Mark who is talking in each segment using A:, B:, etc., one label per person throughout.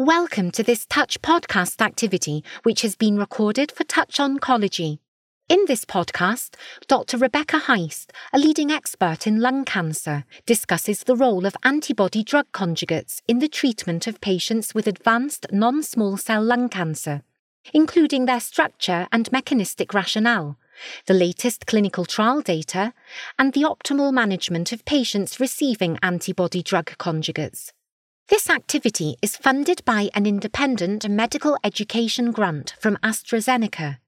A: Welcome to this Touch podcast activity, which has been recorded for Touch Oncology. In this podcast, Dr. Rebecca Heist, a leading expert in lung cancer, discusses the role of antibody drug conjugates in the treatment of patients with advanced non small cell lung cancer, including their structure and mechanistic rationale, the latest clinical trial data, and the optimal management of patients receiving antibody drug conjugates. This activity is funded by an independent medical education grant from AstraZeneca.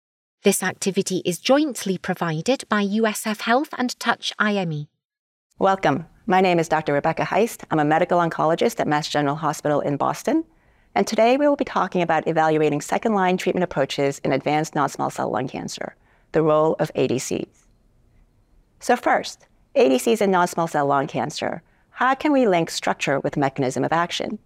A: This activity is jointly provided by USF Health and Touch IME.
B: Welcome. My name is Dr. Rebecca Heist. I'm a medical oncologist at Mass General Hospital in Boston. And today we will be talking about evaluating second line treatment approaches in advanced non small cell lung cancer, the role of ADCs. So, first, ADCs in non small cell lung cancer. How can we link structure with mechanism of action?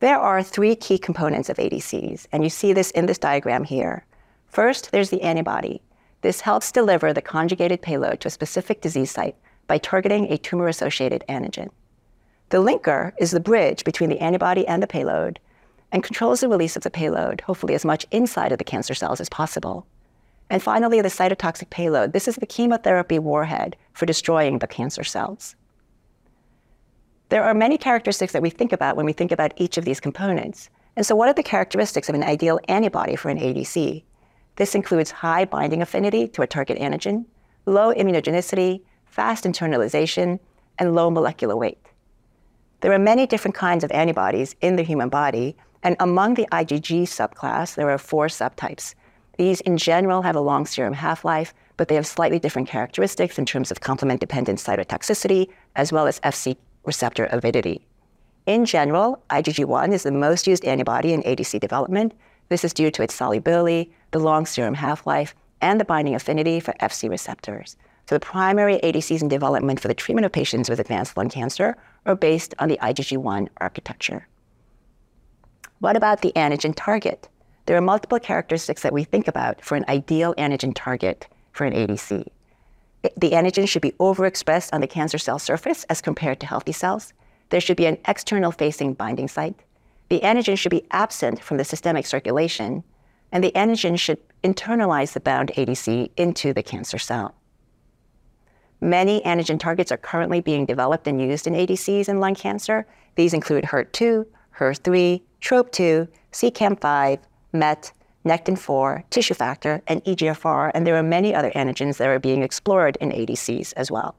B: There are three key components of ADCs, and you see this in this diagram here. First, there's the antibody. This helps deliver the conjugated payload to a specific disease site by targeting a tumor associated antigen. The linker is the bridge between the antibody and the payload and controls the release of the payload, hopefully as much inside of the cancer cells as possible. And finally, the cytotoxic payload. This is the chemotherapy warhead for destroying the cancer cells. There are many characteristics that we think about when we think about each of these components. And so, what are the characteristics of an ideal antibody for an ADC? This includes high binding affinity to a target antigen, low immunogenicity, fast internalization, and low molecular weight. There are many different kinds of antibodies in the human body, and among the IgG subclass, there are four subtypes. These, in general, have a long serum half life, but they have slightly different characteristics in terms of complement dependent cytotoxicity, as well as Fc receptor avidity. In general, IgG1 is the most used antibody in ADC development. This is due to its solubility, the long serum half life, and the binding affinity for Fc receptors. So, the primary ADCs in development for the treatment of patients with advanced lung cancer are based on the IgG1 architecture. What about the antigen target? There are multiple characteristics that we think about for an ideal antigen target for an ADC. The antigen should be overexpressed on the cancer cell surface as compared to healthy cells. There should be an external facing binding site. The antigen should be absent from the systemic circulation, and the antigen should internalize the bound ADC into the cancer cell. Many antigen targets are currently being developed and used in ADCs in lung cancer. These include HER2, HER3, TROP2, CEACAM5, MET, Nectin-4, tissue factor, and EGFR, and there are many other antigens that are being explored in ADCs as well.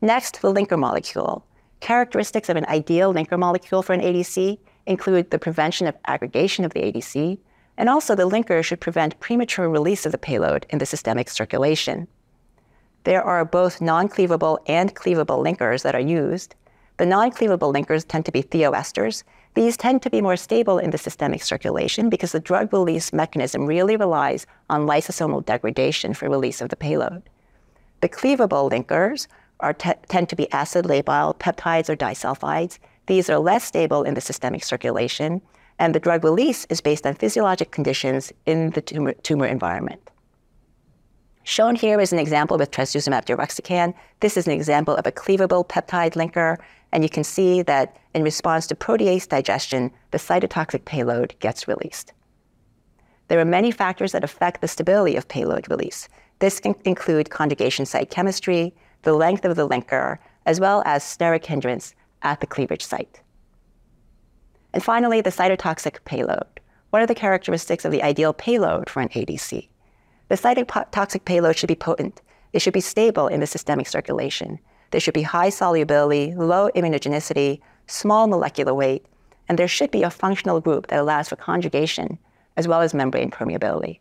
B: Next, the linker molecule. Characteristics of an ideal linker molecule for an ADC include the prevention of aggregation of the ADC, and also the linker should prevent premature release of the payload in the systemic circulation. There are both non cleavable and cleavable linkers that are used. The non cleavable linkers tend to be thioesters. These tend to be more stable in the systemic circulation because the drug release mechanism really relies on lysosomal degradation for release of the payload. The cleavable linkers tend to be acid labile peptides or disulfides. These are less stable in the systemic circulation, and the drug release is based on physiologic conditions in the tumor, tumor environment. Shown here is an example with trastuzumab deruxtecan. This is an example of a cleavable peptide linker, and you can see that in response to protease digestion, the cytotoxic payload gets released. There are many factors that affect the stability of payload release. This can include conjugation site chemistry, the length of the linker, as well as steric hindrance at the cleavage site. And finally, the cytotoxic payload. What are the characteristics of the ideal payload for an ADC? The cytotoxic payload should be potent. It should be stable in the systemic circulation. There should be high solubility, low immunogenicity, small molecular weight, and there should be a functional group that allows for conjugation as well as membrane permeability.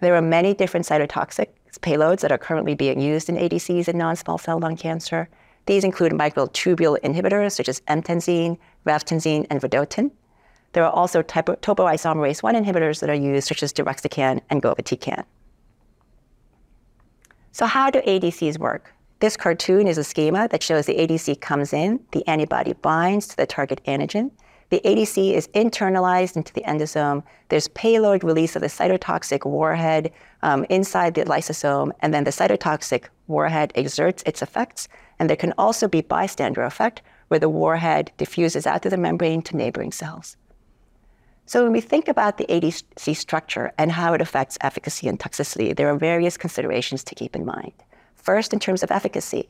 B: There are many different cytotoxic payloads that are currently being used in ADCs in non-small cell lung cancer. These include microtubule inhibitors such as emtansine, ravtansine, and vedotin. There are also topoisomerase 1 inhibitors that are used, such as deruxtecan and govitecan. So, how do ADCs work? This cartoon is a schema that shows the ADC comes in, the antibody binds to the target antigen, the ADC is internalized into the endosome. There's payload release of the cytotoxic warhead um, inside the lysosome, and then the cytotoxic warhead exerts its effects. And there can also be bystander effect, where the warhead diffuses out through the membrane to neighboring cells. So when we think about the ADC structure and how it affects efficacy and toxicity, there are various considerations to keep in mind. First, in terms of efficacy,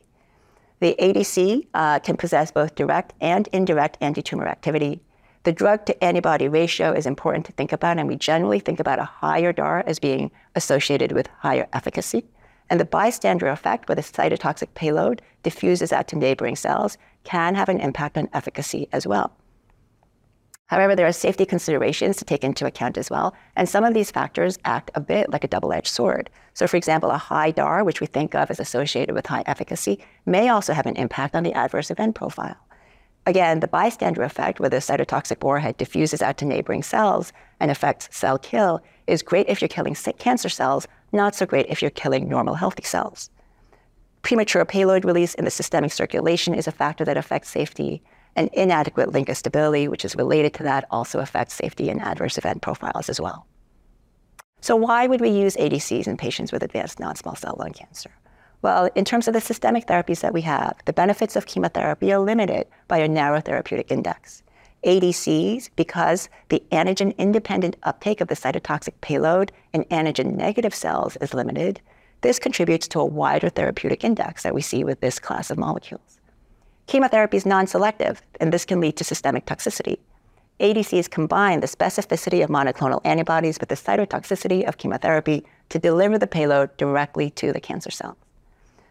B: the ADC uh, can possess both direct and indirect antitumor activity. The drug to antibody ratio is important to think about, and we generally think about a higher DAR as being associated with higher efficacy. And the bystander effect, where the cytotoxic payload diffuses out to neighboring cells, can have an impact on efficacy as well. However, there are safety considerations to take into account as well, and some of these factors act a bit like a double edged sword. So, for example, a high DAR, which we think of as associated with high efficacy, may also have an impact on the adverse event profile. Again, the bystander effect, where the cytotoxic warhead diffuses out to neighboring cells and affects cell kill, is great if you're killing cancer cells, not so great if you're killing normal healthy cells. Premature payload release in the systemic circulation is a factor that affects safety, and inadequate linker stability, which is related to that, also affects safety and adverse event profiles as well. So, why would we use ADCs in patients with advanced non small cell lung cancer? Well, in terms of the systemic therapies that we have, the benefits of chemotherapy are limited by a narrow therapeutic index. ADCs, because the antigen independent uptake of the cytotoxic payload in antigen negative cells is limited, this contributes to a wider therapeutic index that we see with this class of molecules. Chemotherapy is non selective, and this can lead to systemic toxicity. ADCs combine the specificity of monoclonal antibodies with the cytotoxicity of chemotherapy to deliver the payload directly to the cancer cell.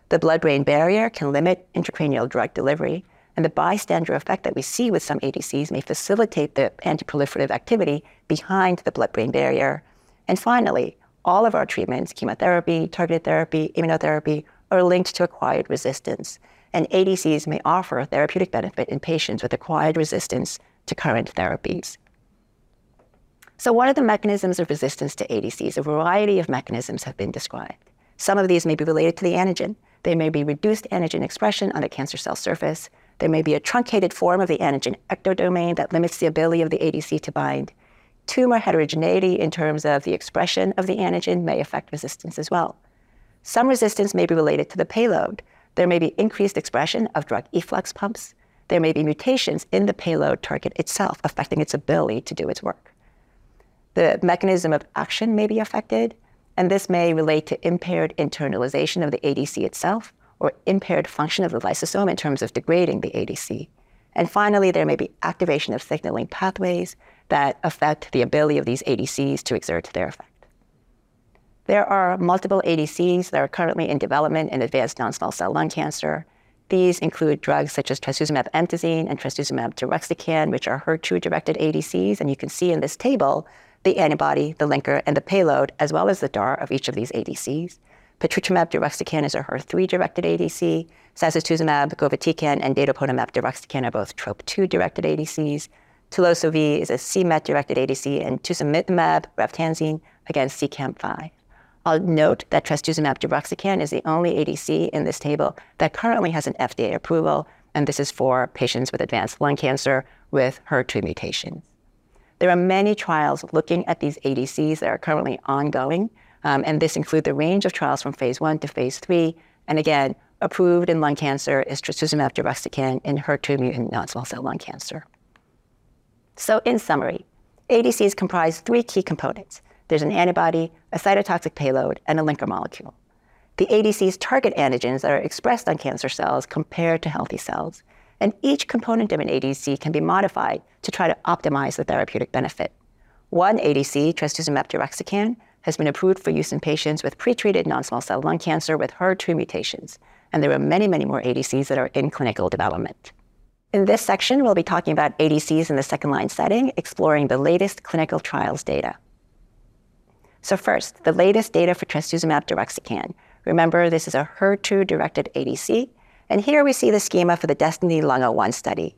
B: The blood brain barrier can limit intracranial drug delivery, and the bystander effect that we see with some ADCs may facilitate the antiproliferative activity behind the blood brain barrier. And finally, all of our treatments, chemotherapy, targeted therapy, immunotherapy, are linked to acquired resistance and ADCs may offer a therapeutic benefit in patients with acquired resistance to current therapies. So, what are the mechanisms of resistance to ADCs? A variety of mechanisms have been described. Some of these may be related to the antigen. There may be reduced antigen expression on the cancer cell surface. There may be a truncated form of the antigen ectodomain that limits the ability of the ADC to bind. Tumor heterogeneity in terms of the expression of the antigen may affect resistance as well. Some resistance may be related to the payload. There may be increased expression of drug efflux pumps. There may be mutations in the payload target itself affecting its ability to do its work. The mechanism of action may be affected, and this may relate to impaired internalization of the ADC itself or impaired function of the lysosome in terms of degrading the ADC. And finally, there may be activation of signaling pathways that affect the ability of these ADCs to exert their effect. There are multiple ADCs that are currently in development in advanced non-small cell lung cancer. These include drugs such as trastuzumab emtansine and trastuzumab deruxtecan, which are HER2-directed ADCs. And you can see in this table the antibody, the linker, and the payload, as well as the DAR of each of these ADCs. Patritumab deruxtecan is a HER3-directed ADC. Sacituzumab govitecan and datopotamab deruxtecan are both TROP2-directed ADCs. Teliso-V is a c-MET-directed ADC, and tusamitamab ravtansine against CEACAM5. I'll note that trastuzumab deruxtecan is the only ADC in this table that currently has an FDA approval, and this is for patients with advanced lung cancer with HER2 mutations. There are many trials looking at these ADCs that are currently ongoing, um, and this includes the range of trials from phase one to phase three. And again, approved in lung cancer is trastuzumab deruxtecan in HER2 mutant non-small cell lung cancer. So, in summary, ADCs comprise three key components there's an antibody, a cytotoxic payload, and a linker molecule. The ADCs target antigens that are expressed on cancer cells compared to healthy cells. And each component of an ADC can be modified to try to optimize the therapeutic benefit. One ADC, trastuzumab deruxtecan, has been approved for use in patients with pretreated non-small cell lung cancer with HER2 mutations. And there are many, many more ADCs that are in clinical development. In this section, we'll be talking about ADCs in the second line setting, exploring the latest clinical trials data. So first, the latest data for trastuzumab deruxtecan. Remember, this is a HER2-directed ADC, and here we see the schema for the Destiny Lung 01 study.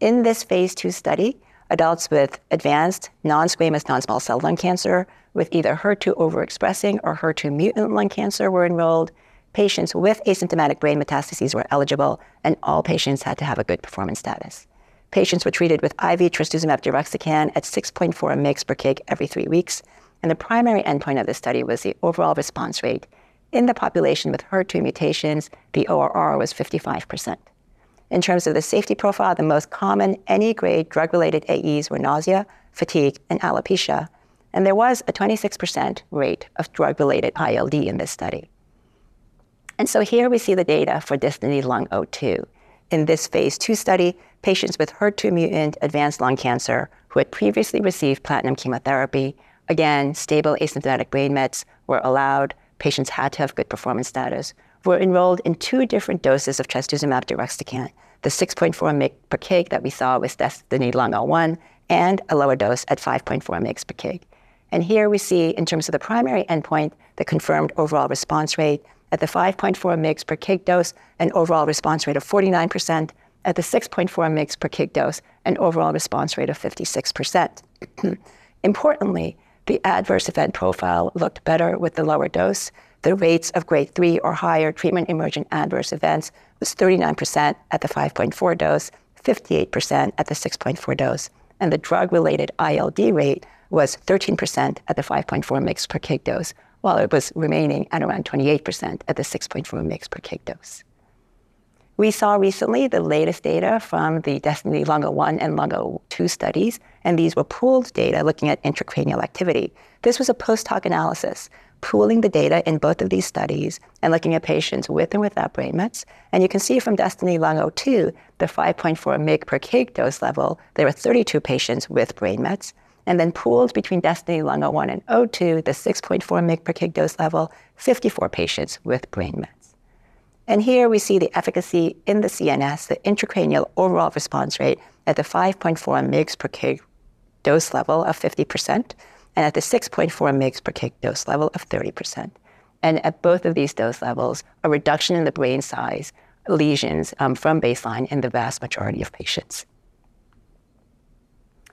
B: In this phase two study, adults with advanced non-squamous non-small cell lung cancer with either HER2 overexpressing or HER2 mutant lung cancer were enrolled. Patients with asymptomatic brain metastases were eligible, and all patients had to have a good performance status. Patients were treated with IV trastuzumab deruxtecan at 6.4 mg per kg every three weeks, the primary endpoint of this study was the overall response rate. In the population with HER2 mutations, the ORR was 55%. In terms of the safety profile, the most common any grade drug related AEs were nausea, fatigue, and alopecia. And there was a 26% rate of drug related ILD in this study. And so here we see the data for Destiny Lung 02. In this phase two study, patients with HER2 mutant advanced lung cancer who had previously received platinum chemotherapy, again, stable asymptomatic brain mets were allowed. Patients had to have good performance status. Were enrolled in two different doses of trastuzumab deruxtecan, the 6.4 mg per kg that we saw with Destiny Lung 01 and a lower dose at 5.4 mg per kg. And here we see, in terms of the primary endpoint, the confirmed overall response rate at the 5.4 mg per kg dose, an overall response rate of 49%, at the 6.4 mg per kg dose, an overall response rate of 56%. Importantly, the adverse event profile looked better with the lower dose. The rates of grade 3 or higher treatment emergent adverse events was 39% at the 5.4 dose, 58% at the 6.4 dose, and the drug related ILD rate was 13% at the 5.4 mg per kg dose, while it was remaining at around 28% at the 6.4 mg per kg dose. We saw recently the latest data from the Destiny Lung 01 and Lung 02 studies, and these were pooled data looking at intracranial activity. This was a post hoc analysis, pooling the data in both of these studies and looking at patients with and without brain mets. And you can see from Destiny Lung 02, the 5.4 mg per kg dose level, there were 32 patients with brain mets and then pooled between Destiny Lung 01 and 02, the 6.4 mg per kg dose level, 54 patients with brain mets. And here we see the efficacy in the CNS, the intracranial overall response rate at the 5.4 mg per kg dose level of 50%, and at the 6.4 mg per kg dose level of 30%. And at both of these dose levels, a reduction in the brain size lesions um, from baseline in the vast majority of patients.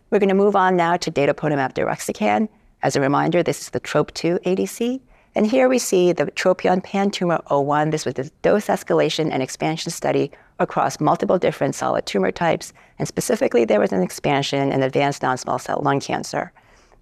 B: We're going to move on now to datopotamab deruxtecan. As a reminder, this is the TROP2 ADC. And here we see the Tropion Pan-Tumor 01. This was the dose escalation and expansion study across multiple different solid tumor types. And specifically, there was an expansion in advanced non-small cell lung cancer.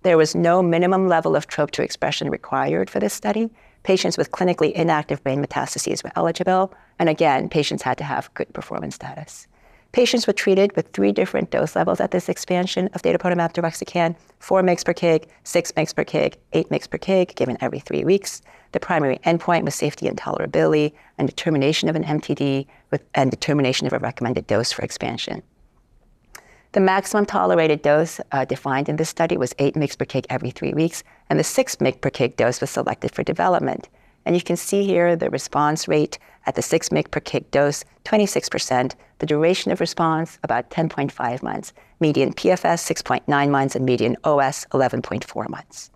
B: There was no minimum level of TROP2 expression required for this study. Patients with clinically inactive brain metastases were eligible. And again, patients had to have good performance status. Patients were treated with three different dose levels at this expansion of datopotamab deruxtecan, 4 mg per kg, 6 mg per kg, 8 mg per kg, given every three weeks. The primary endpoint was safety and tolerability and determination of an MTD with, and determination of a recommended dose for expansion. The maximum tolerated dose uh, defined in this study was 8 mg per kg every three weeks, and the 6 mg per kg dose was selected for development. And you can see here the response rate at the 6 mg per kg dose, 26%. The duration of response, about 10.5 months. Median PFS, 6.9 months, and median OS, 11.4 months.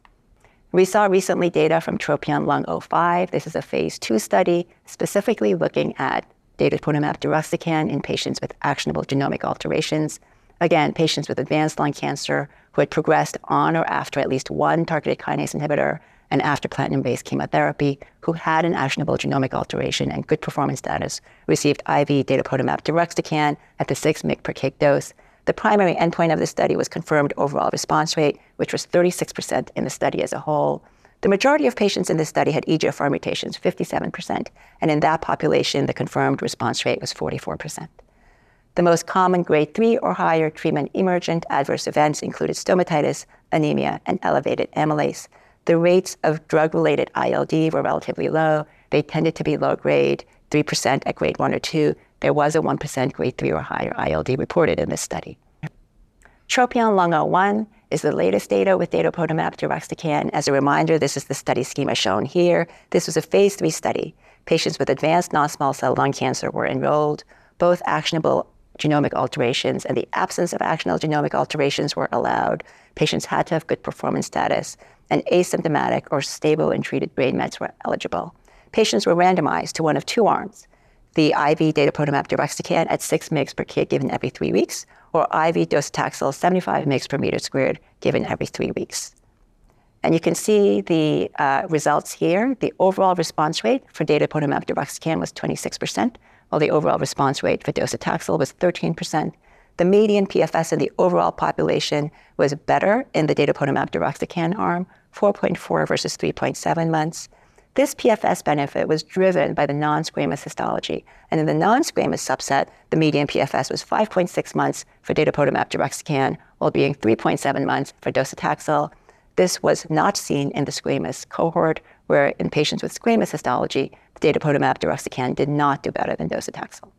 B: We saw recently data from Tropion Lung 05. This is a phase two study specifically looking at datopotamab deruxtecan in patients with actionable genomic alterations. Again, patients with advanced lung cancer who had progressed on or after at least one targeted kinase inhibitor and after platinum based chemotherapy who had an actionable genomic alteration and good performance status received IV datopotamab deruxtecan at the 6 mg per kg dose. The primary endpoint of the study was confirmed overall response rate, which was 36% in the study as a whole. The majority of patients in this study had EGFR mutations, 57%, and in that population, the confirmed response rate was 44%. The most common grade 3 or higher treatment emergent adverse events included stomatitis, anemia, and elevated amylase. The rates of drug related ILD were relatively low. They tended to be low grade, 3% at grade 1 or 2. There was a 1% grade 3 or higher ILD reported in this study. Tropion Lung 01 is the latest data with datopotamab deruxtecan. As a reminder, this is the study schema shown here. This was a phase 3 study. Patients with advanced non-small cell lung cancer were enrolled. Both actionable genomic alterations and the absence of actionable genomic alterations were allowed. Patients had to have good performance status and asymptomatic or stable and treated brain mets were eligible. Patients were randomized to one of two arms the IV datopotamab deruxtecan at 6 mg per kg given every three weeks, or IV docetaxel 75 mg per meter squared given every three weeks. And you can see the uh, results here. The overall response rate for datopotamab deruxtecan was 26%, while the overall response rate for docetaxel was 13%. The median PFS in the overall population was better in the datopotamab deruxtecan arm, 4.4 versus 3.7 months. This PFS benefit was driven by the non-squamous histology. And in the non-squamous subset, the median PFS was 5.6 months for datopotamab deruxtecan, while being 3.7 months for docetaxel. This was not seen in the squamous cohort, where in patients with squamous histology, datopotamab deruxtecan did not do better than docetaxel.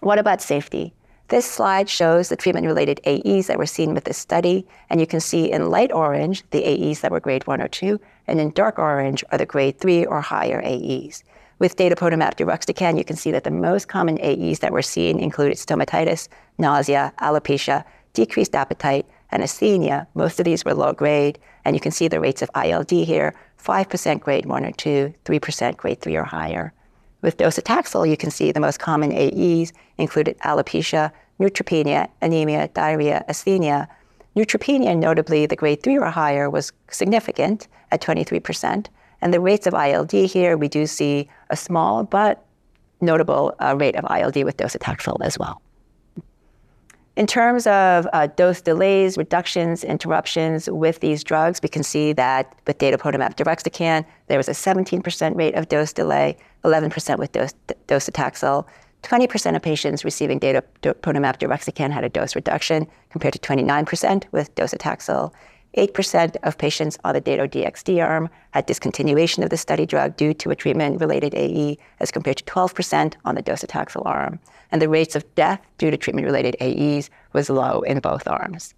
B: What about safety? This slide shows the treatment-related AEs that were seen with this study, and you can see in light orange the AEs that were grade 1 or 2, and in dark orange are the grade 3 or higher AEs. With datopotamab deruxtecan, you can see that the most common AEs that were seen included stomatitis, nausea, alopecia, decreased appetite, and asthenia. Most of these were low grade, and you can see the rates of ILD here, 5% grade 1 or 2, 3% grade 3 or higher. With docetaxel, you can see the most common AEs included alopecia, neutropenia, anemia, diarrhea, asthenia. Neutropenia, notably the grade 3 or higher, was significant at 23%. And the rates of ILD here, we do see a small but notable uh, rate of ILD with docetaxel as well. In terms of uh, dose delays, reductions, interruptions with these drugs, we can see that with datopotamab deruxtecan, there was a 17% rate of dose delay, 11% with dose, docetaxel. 20% of patients receiving datopotamab deruxtecan had a dose reduction compared to 29% with docetaxel. 8% of patients on the Dato-DXd arm had discontinuation of the study drug due to a treatment-related AE as compared to 12% on the docetaxel arm. And the rates of death due to treatment-related AEs was low in both arms.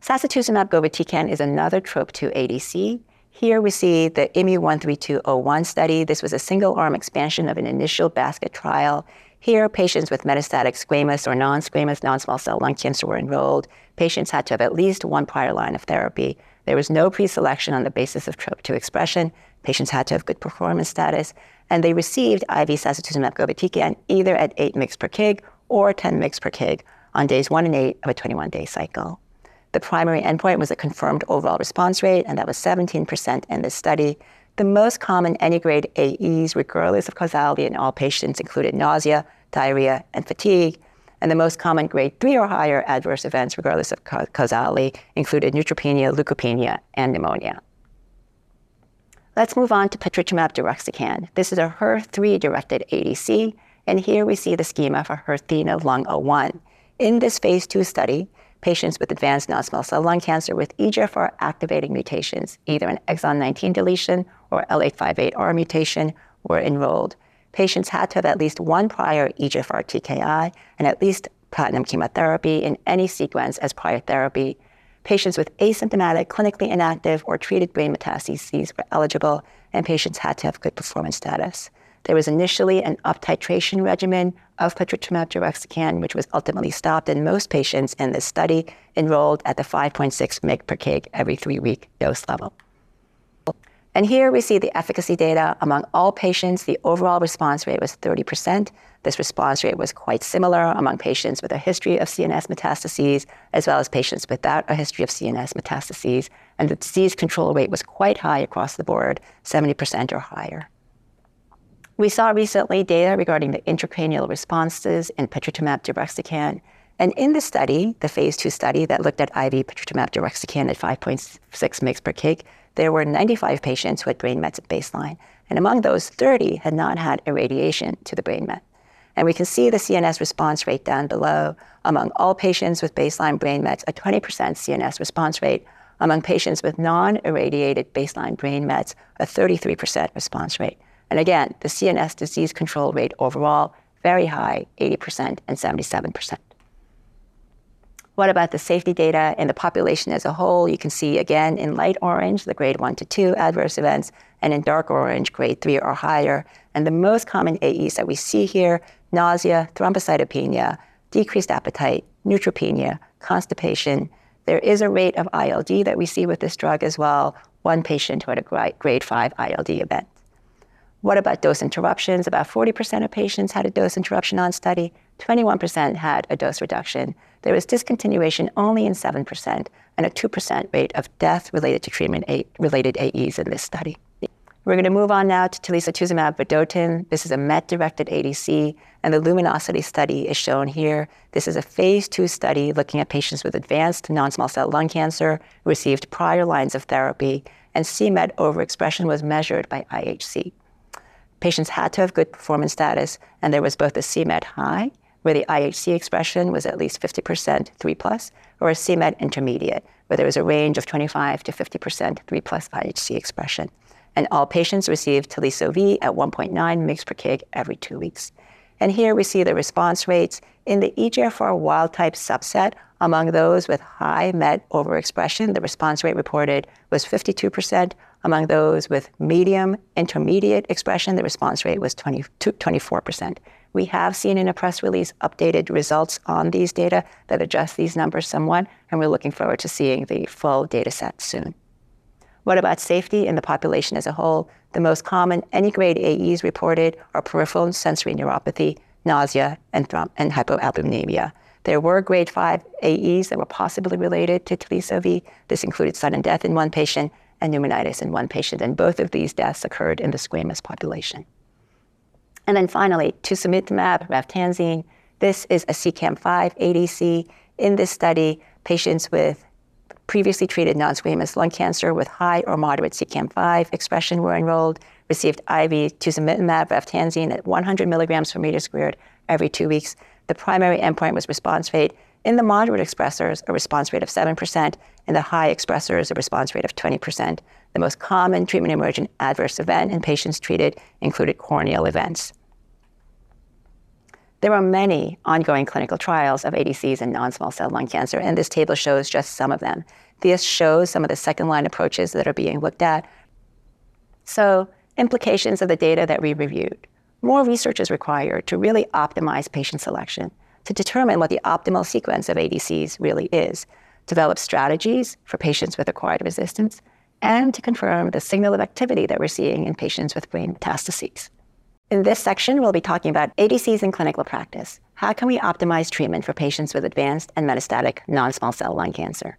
B: Sacituzumab govitecan is another TROP2 ADC. Here we see the IMMU-13201 study. This was a single-arm expansion of an initial basket trial. Here, patients with metastatic squamous or non-squamous non-small cell lung cancer were enrolled. Patients had to have at least one prior line of therapy. There was no pre-selection on the basis of TROP2 expression. Patients had to have good performance status, and they received IV sacituzumab govitecan either at 8 mg per kg or 10 mg per kg on days 1 and 8 of a 21-day cycle. The primary endpoint was a confirmed overall response rate, and that was 17% in this study. The most common any grade AEs, regardless of causality in all patients, included nausea, diarrhea, and fatigue. And the most common grade 3 or higher adverse events, regardless of causality, included neutropenia, leukopenia, and pneumonia. Let's move on to patritumab deruxtecan. This is a HER3-directed ADC, and here we see the schema for HERTHENA Lung 01. In this phase 2 study, patients with advanced non-small cell lung cancer with EGFR activating mutations, either an exon 19 deletion or L858R mutation, were enrolled. Patients had to have at least one prior EGFR TKI and at least platinum chemotherapy in any sequence as prior therapy. Patients with asymptomatic, clinically inactive, or treated brain metastases were eligible, and patients had to have good performance status. There was initially an up-titration regimen of patritumab deruxtecan, which was ultimately stopped, and most patients in this study enrolled at the 5.6 mg per kg every three-week dose level. And here we see the efficacy data among all patients. The overall response rate was 30%. This response rate was quite similar among patients with a history of CNS metastases, as well as patients without a history of CNS metastases. And the disease control rate was quite high across the board, 70% or higher. We saw recently data regarding the intracranial responses in patritumab deruxtecan. And in the study, the phase two study that looked at IV patritumab deruxtecan at 5.6 mg per kg, there were 95 patients who had brain mets at baseline. And among those, 30 had not had irradiation to the brain met. And we can see the CNS response rate down below. Among all patients with baseline brain mets, a 20% CNS response rate. Among patients with non irradiated baseline brain mets, a 33% response rate. And again, the CNS disease control rate overall, very high, 80% and 77%. What about the safety data in the population as a whole? You can see again in light orange, the grade 1 to 2 adverse events, and in dark orange, grade 3 or higher. And the most common AEs that we see here nausea, thrombocytopenia, decreased appetite, neutropenia, constipation. There is a rate of ILD that we see with this drug as well. One patient who had a grade 5 ILD event. What about dose interruptions? About 40% of patients had a dose interruption on study, 21% had a dose reduction. There was discontinuation only in 7%, and a 2% rate of death related to treatment related AEs in this study. We're going to move on now to telisotuzumab vedotin. This is a MET-directed ADC, and the luminosity study is shown here. This is a phase two study looking at patients with advanced non-small cell lung cancer who received prior lines of therapy. and c-Met overexpression was measured by IHC. Patients had to have good performance status, and there was both a c-Met high, where the IHC expression was at least 50% 3 plus, or a c-Met intermediate, where there was a range of 25 to 50% 3 plus IHC expression. And all patients received Teliso-V at 1.9 mg per kg every two weeks. And here we see the response rates in the EGFR wild type subset among those with high MET overexpression. The response rate reported was 52%. Among those with medium intermediate expression, the response rate was 20, 24%. We have seen in a press release updated results on these data that adjust these numbers somewhat, and we're looking forward to seeing the full data set soon. What about safety in the population as a whole? The most common any grade AEs reported are peripheral sensory neuropathy, nausea, and, throm- and hypoalbuminemia. There were grade 5 AEs that were possibly related to Teliso-V. This included sudden death in one patient and pneumonitis in one patient, and both of these deaths occurred in the squamous population. And then finally, tusamitamab ravtansine. This is a CEACAM5 ADC. In this study, patients with previously treated non-squamous lung cancer with high or moderate CEACAM5 expression were enrolled, received IV tusamitamab ravtansine at 100 milligrams per meter squared every two weeks. The primary endpoint was response rate. In the moderate expressors, a response rate of 7%. In the high expressors, a response rate of 20%. The most common treatment emergent adverse event in patients treated included corneal events. There are many ongoing clinical trials of ADCs in non small cell lung cancer, and this table shows just some of them. This shows some of the second line approaches that are being looked at. So, implications of the data that we reviewed. More research is required to really optimize patient selection, to determine what the optimal sequence of ADCs really is, develop strategies for patients with acquired resistance, and to confirm the signal of activity that we're seeing in patients with brain metastases. In this section, we'll be talking about ADCs in clinical practice. How can we optimize treatment for patients with advanced and metastatic non small cell lung cancer?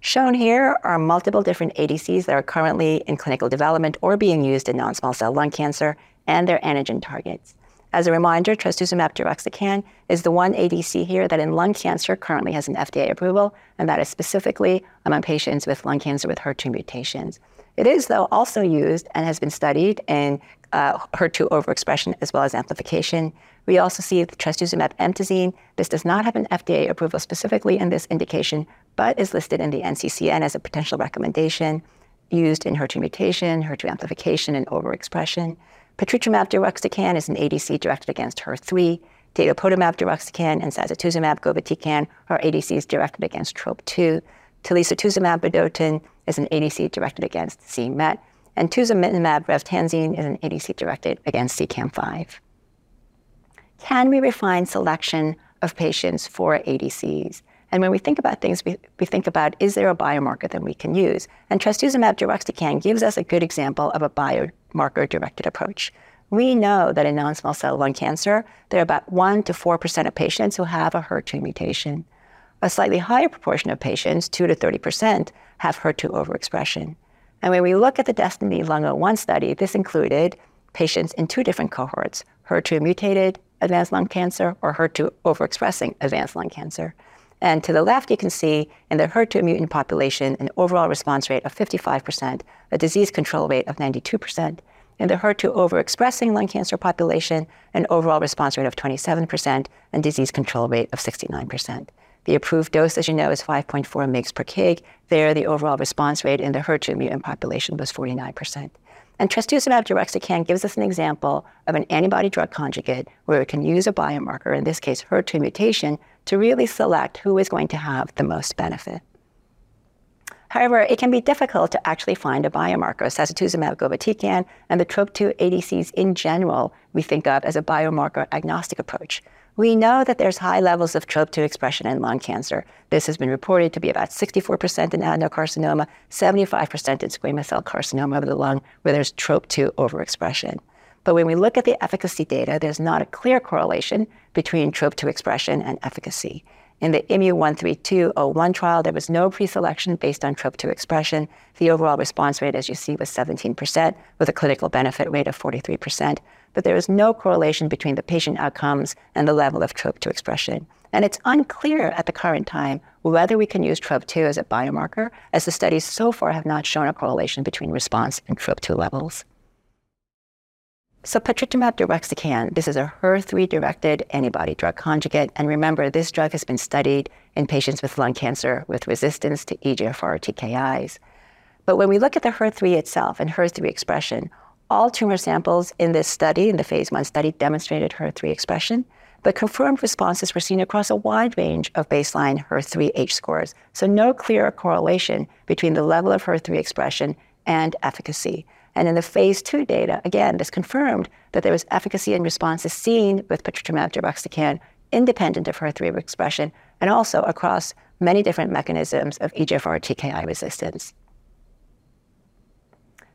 B: Shown here are multiple different ADCs that are currently in clinical development or being used in non small cell lung cancer and their antigen targets. As a reminder, trastuzumab deruxtecan is the one ADC here that in lung cancer currently has an FDA approval, and that is specifically among patients with lung cancer with HER2 mutations. It is, though, also used and has been studied in uh, HER2 overexpression as well as amplification. We also see trastuzumab emtansine. This does not have an FDA approval specifically in this indication, but is listed in the NCCN as a potential recommendation used in HER2 mutation, HER2 amplification, and overexpression. Patritumab deruxtecan is an ADC directed against HER3. Datopotamab deruxtecan and sacituzumab govitecan are ADCs directed against TROP2. Telisotuzumab vedotin is an ADC directed against c-Met, and tusamitamab ravtansine is an ADC directed against CEACAM5. Can we refine selection of patients for ADCs? And when we think about things, we, we think about is there a biomarker that we can use? And trastuzumab deruxtecan gives us a good example of a biomarker-directed approach. We know that in non-small cell lung cancer, there are about 1 to 4% of patients who have a HER2 mutation. A slightly higher proportion of patients, 2 to 30%, have HER2 overexpression. And when we look at the Destiny Lung 01 study, this included patients in two different cohorts HER2 mutated advanced lung cancer or HER2 overexpressing advanced lung cancer. And to the left, you can see in the HER2 mutant population an overall response rate of 55%, a disease control rate of 92%. In the HER2 overexpressing lung cancer population, an overall response rate of 27% and disease control rate of 69%. The approved dose, as you know, is 5.4 mg per kg. There, the overall response rate in the HER2 mutant population was 49%. And trastuzumab deruxtecan gives us an example of an antibody drug conjugate where we can use a biomarker, in this case HER2 mutation, to really select who is going to have the most benefit. However, it can be difficult to actually find a biomarker. Sacituzumab govitecan and the TROP2 ADCs in general we think of as a biomarker agnostic approach. We know that there's high levels of TROP2 expression in lung cancer. This has been reported to be about 64% in adenocarcinoma, 75% in squamous cell carcinoma of the lung, where there's TROP2 overexpression. But when we look at the efficacy data, there's not a clear correlation between TROP2 expression and efficacy. In the IMMU-13201 trial, there was no preselection based on TROP2 expression. The overall response rate, as you see, was 17%, with a clinical benefit rate of 43% but there is no correlation between the patient outcomes and the level of TROP2 expression. And it's unclear at the current time whether we can use TROP2 as a biomarker, as the studies so far have not shown a correlation between response and TROP2 levels. So patritumab deruxtecan, this is a HER3-directed antibody drug conjugate. And remember, this drug has been studied in patients with lung cancer with resistance to EGFR TKIs. But when we look at the HER3 itself and HER3 expression, all tumor samples in this study, in the phase one study, demonstrated HER3 expression, but confirmed responses were seen across a wide range of baseline HER3 H scores. So no clear correlation between the level of HER3 expression and efficacy. And in the phase two data, again, this confirmed that there was efficacy and responses seen with patritumab deruxtecan independent of HER3 expression and also across many different mechanisms of EGFR TKI resistance.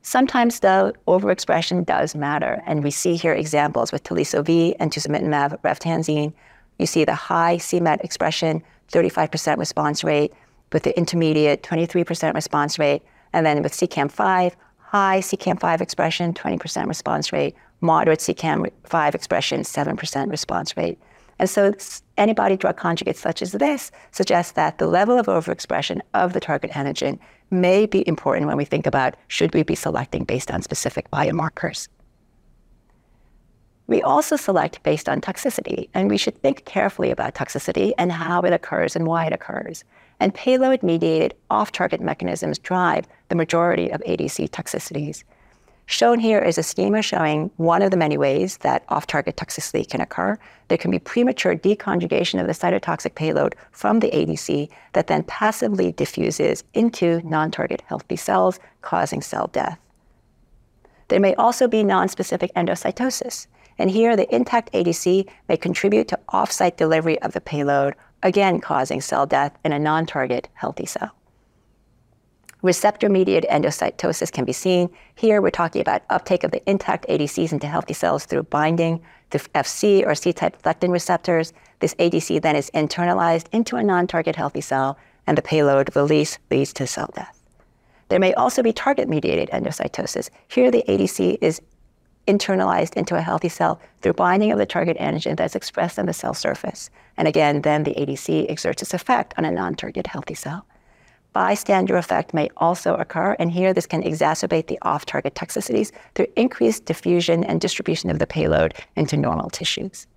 B: Sometimes, though, overexpression does matter, and we see here examples with Teliso-V and tusamitamab ravtansine. You see the high c-Met expression, 35% response rate, with the intermediate 23% response rate, and then with CEACAM5, high CEACAM5 expression, 20% response rate, moderate CEACAM5 expression, 7% response rate. And so antibody drug conjugates such as this suggest that the level of overexpression of the target antigen may be important when we think about should we be selecting based on specific biomarkers. We also select based on toxicity, and we should think carefully about toxicity and how it occurs and why it occurs and payload mediated off target mechanisms drive the majority of ADC toxicities. Shown here is a schema showing one of the many ways that off target toxicity can occur. There can be premature deconjugation of the cytotoxic payload from the ADC that then passively diffuses into non target healthy cells, causing cell death. There may also be non-specific endocytosis. And here, the intact ADC may contribute to off site delivery of the payload again causing cell death in a non target healthy cell. Receptor mediated endocytosis can be seen. Here, we're talking about uptake of the intact ADCs into healthy cells through binding to FC or C type lectin receptors. This ADC then is internalized into a non target healthy cell, and the payload release leads to cell death. There may also be target mediated endocytosis. Here, the ADC is internalized into a healthy cell through binding of the target antigen that's expressed on the cell surface. And again, then the ADC exerts its effect on a non target healthy cell. Bystander effect may also occur, and here this can exacerbate the off target toxicities through increased diffusion and distribution of the payload into normal tissues.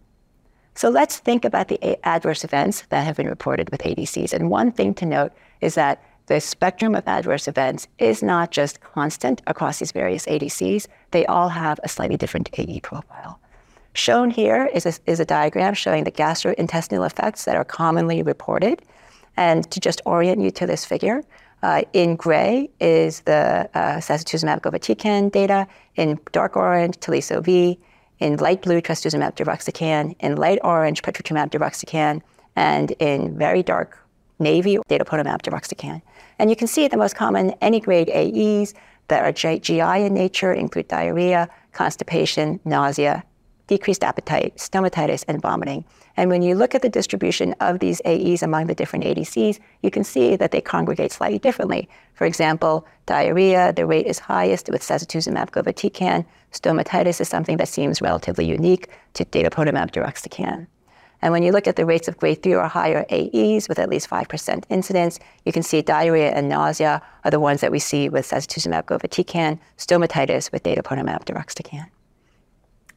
B: So let's think about the adverse events that have been reported with ADCs. And one thing to note is that the spectrum of adverse events is not just constant across these various ADCs, they all have a slightly different AE profile. Shown here is a, is a diagram showing the gastrointestinal effects that are commonly reported. And to just orient you to this figure, uh, in gray is the uh, sacituzumab data, in dark orange, Teliso-V, in light blue, trastuzumab deruxtecan, in light orange, patritumab deruxtecan, and in very dark navy, datopotamab deruxtecan. And you can see the most common any grade AEs that are GI in nature include diarrhea, constipation, nausea, decreased appetite, stomatitis, and vomiting. And when you look at the distribution of these AEs among the different ADCs, you can see that they congregate slightly differently. For example, diarrhea, the rate is highest with sacituzumab govitecan. Stomatitis is something that seems relatively unique to datopotamab deruxtecan. And when you look at the rates of grade 3 or higher AEs with at least 5% incidence, you can see diarrhea and nausea are the ones that we see with sacituzumab govitecan, stomatitis with datopotamab deruxtecan.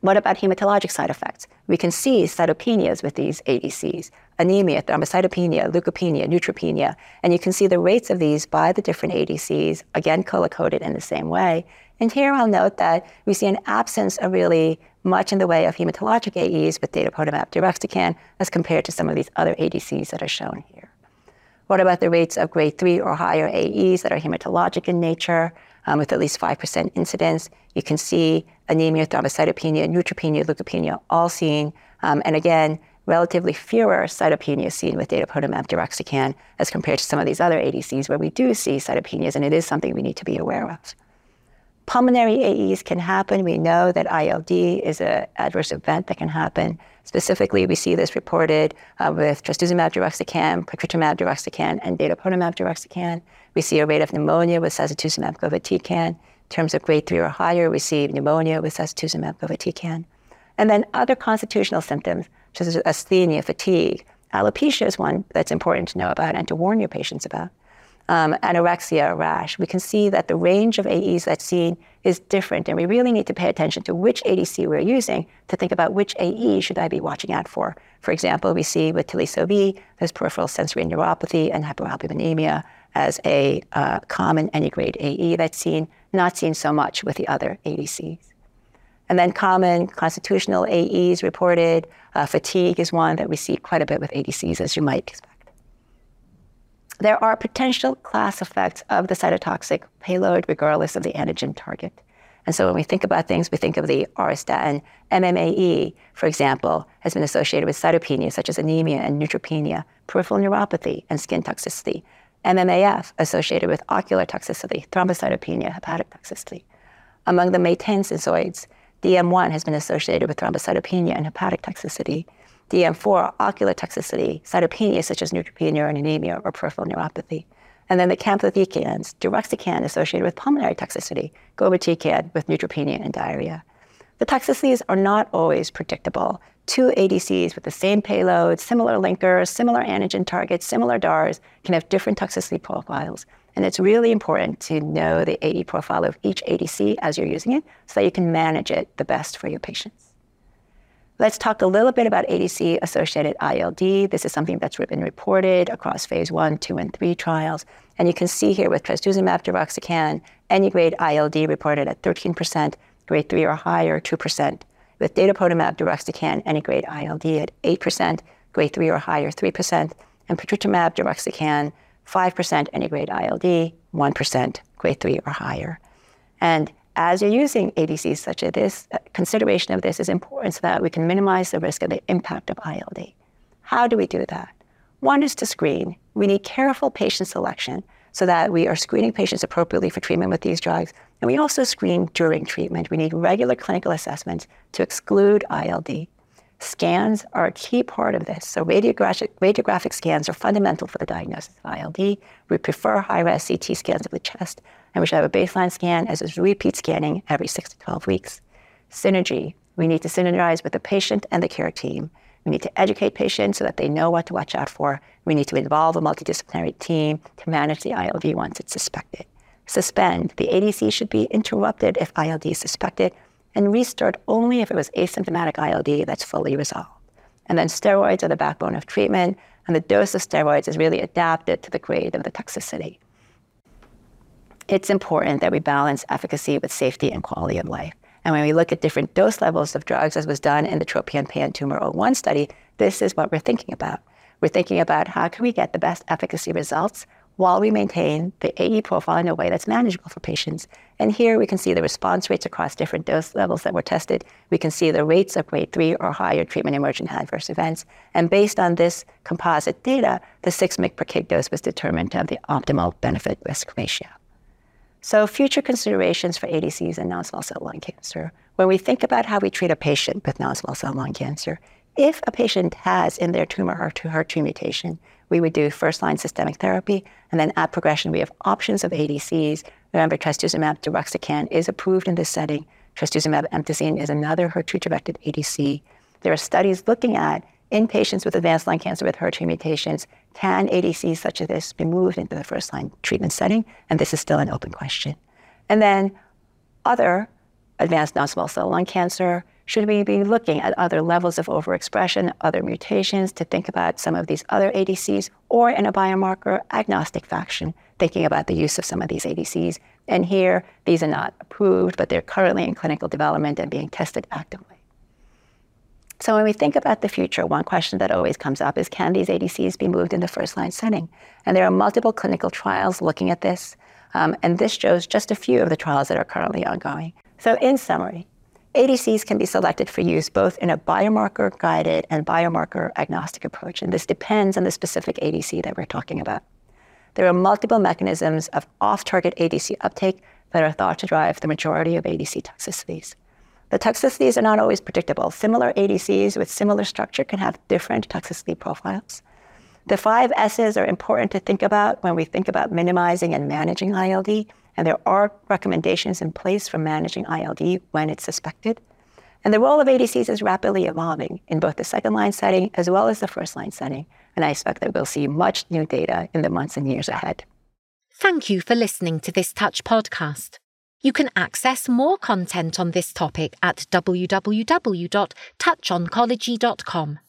B: What about hematologic side effects? We can see cytopenias with these ADCs, anemia, thrombocytopenia, leukopenia, neutropenia, and you can see the rates of these by the different ADCs, again color-coded in the same way. And here I'll note that we see an absence of really much in the way of hematologic AEs with datopotamab deruxtecan as compared to some of these other ADCs that are shown here. What about the rates of grade 3 or higher AEs that are hematologic in nature um, with at least 5% incidence? You can see anemia, thrombocytopenia, neutropenia, leukopenia all seen. Um, and again, relatively fewer cytopenias seen with datopotamab deruxtecan as compared to some of these other ADCs where we do see cytopenias, and it is something we need to be aware of. Pulmonary AEs can happen. We know that ILD is an adverse event that can happen. Specifically, we see this reported uh, with trastuzumab deruxtecan, patritumab deruxtecan, and datopotamab deruxtecan. We see a rate of pneumonia with sacituzumab govitecan. Terms of grade 3 or higher, we see pneumonia with sacituzumab govitecan. And then other constitutional symptoms, such as asthenia, fatigue, Alopecia is one that's important to know about and to warn your patients about. Um, anorexia, rash, we can see that the range of AEs that's seen is different, and we really need to pay attention to which ADC we're using to think about which AE should I be watching out for. For example, we see with Teliso-V, there's peripheral sensory neuropathy and hypoalbuminemia as a uh, common any grade AE that's seen, not seen so much with the other ADCs. And then common constitutional AEs reported. Uh, fatigue is one that we see quite a bit with ADCs, as you might expect. There are potential class effects of the cytotoxic payload regardless of the antigen target. And so when we think about things, we think of the auristatin. MMAE, for example, has been associated with cytopenia such as anemia and neutropenia, peripheral neuropathy, and skin toxicity. MMAF associated with ocular toxicity, thrombocytopenia, hepatic toxicity. Among the maytansinoids, DM1 has been associated with thrombocytopenia and hepatic toxicity. DM4, ocular toxicity, cytopenia such as neutropenia and anemia or peripheral neuropathy. And then the camptothecins, deruxtecan associated with pulmonary toxicity, govitecan with neutropenia and diarrhea. The toxicities are not always predictable. Two ADCs with the same payload, similar linkers, similar antigen targets, similar DARs can have different toxicity profiles. And it's really important to know the AE profile of each ADC as you're using it so that you can manage it the best for your patients. Let's talk a little bit about ADC associated ILD. This is something that's been reported across phase one, two, and three trials. And you can see here with trastuzumab deruxtecan, any grade ILD reported at 13%, grade 3 or higher, 2%. With datopotamab deruxtecan, any grade ILD at 8%, grade 3 or higher, 3%. And patritumab deruxtecan, 5% any grade ILD, 1% grade 3 or higher. And as you're using ADCs such as this, uh, consideration of this is important so that we can minimize the risk of the impact of ILD. How do we do that? One is to screen. We need careful patient selection so that we are screening patients appropriately for treatment with these drugs. And we also screen during treatment. We need regular clinical assessments to exclude ILD. Scans are a key part of this. So radiographic, radiographic scans are fundamental for the diagnosis of ILD. We prefer high-res CT scans of the chest, and we should have a baseline scan as is repeat scanning every six to 12 weeks. Synergy. We need to synergize with the patient and the care team. We need to educate patients so that they know what to watch out for. We need to involve a multidisciplinary team to manage the ILD once it's suspected. Suspend. The ADC should be interrupted if ILD is suspected and restart only if it was asymptomatic ILD that's fully resolved. And then steroids are the backbone of treatment, and the dose of steroids is really adapted to the grade of the toxicity. It's important that we balance efficacy with safety and quality of life. And when we look at different dose levels of drugs, as was done in the Tropion-Pan Tumor 01 study, this is what we're thinking about. We're thinking about how can we get the best efficacy results while we maintain the AE profile in a way that's manageable for patients. And here we can see the response rates across different dose levels that were tested. We can see the rates of grade three or higher treatment emergent adverse events. And based on this composite data, the 6 mg per kg dose was determined to have the optimal benefit risk ratio. So, future considerations for ADCs and non small cell lung cancer. When we think about how we treat a patient with non small cell lung cancer, if a patient has in their tumor HER2 mutation, we would do first line systemic therapy. And then at progression, we have options of ADCs. Remember, trastuzumab deruxtecan is approved in this setting. Trastuzumab emtansine is another HER2 directed ADC. There are studies looking at in patients with advanced lung cancer with HER2 mutations, can ADCs such as this be moved into the first line treatment setting? And this is still an open question. And then other advanced non small cell lung cancer, should we be looking at other levels of overexpression, other mutations to think about some of these other ADCs, or in a biomarker agnostic fashion, thinking about the use of some of these ADCs? And here, these are not approved, but they're currently in clinical development and being tested actively. So when we think about the future, one question that always comes up is can these ADCs be moved in the first line setting? And there are multiple clinical trials looking at this. Um, and this shows just a few of the trials that are currently ongoing. So, in summary, ADCs can be selected for use both in a biomarker guided and biomarker agnostic approach, and this depends on the specific ADC that we're talking about. There are multiple mechanisms of off target ADC uptake that are thought to drive the majority of ADC toxicities. The toxicities are not always predictable. Similar ADCs with similar structure can have different toxicity profiles. The five S's are important to think about when we think about minimizing and managing ILD, and there are recommendations in place for managing ILD when it's suspected. And the role of ADCs is rapidly evolving in both the second line setting as well as the first line setting. And I expect that we'll see much new data in the months and years ahead.
A: Thank you for listening to this Touch podcast. You can access more content on this topic at www.touchoncology.com.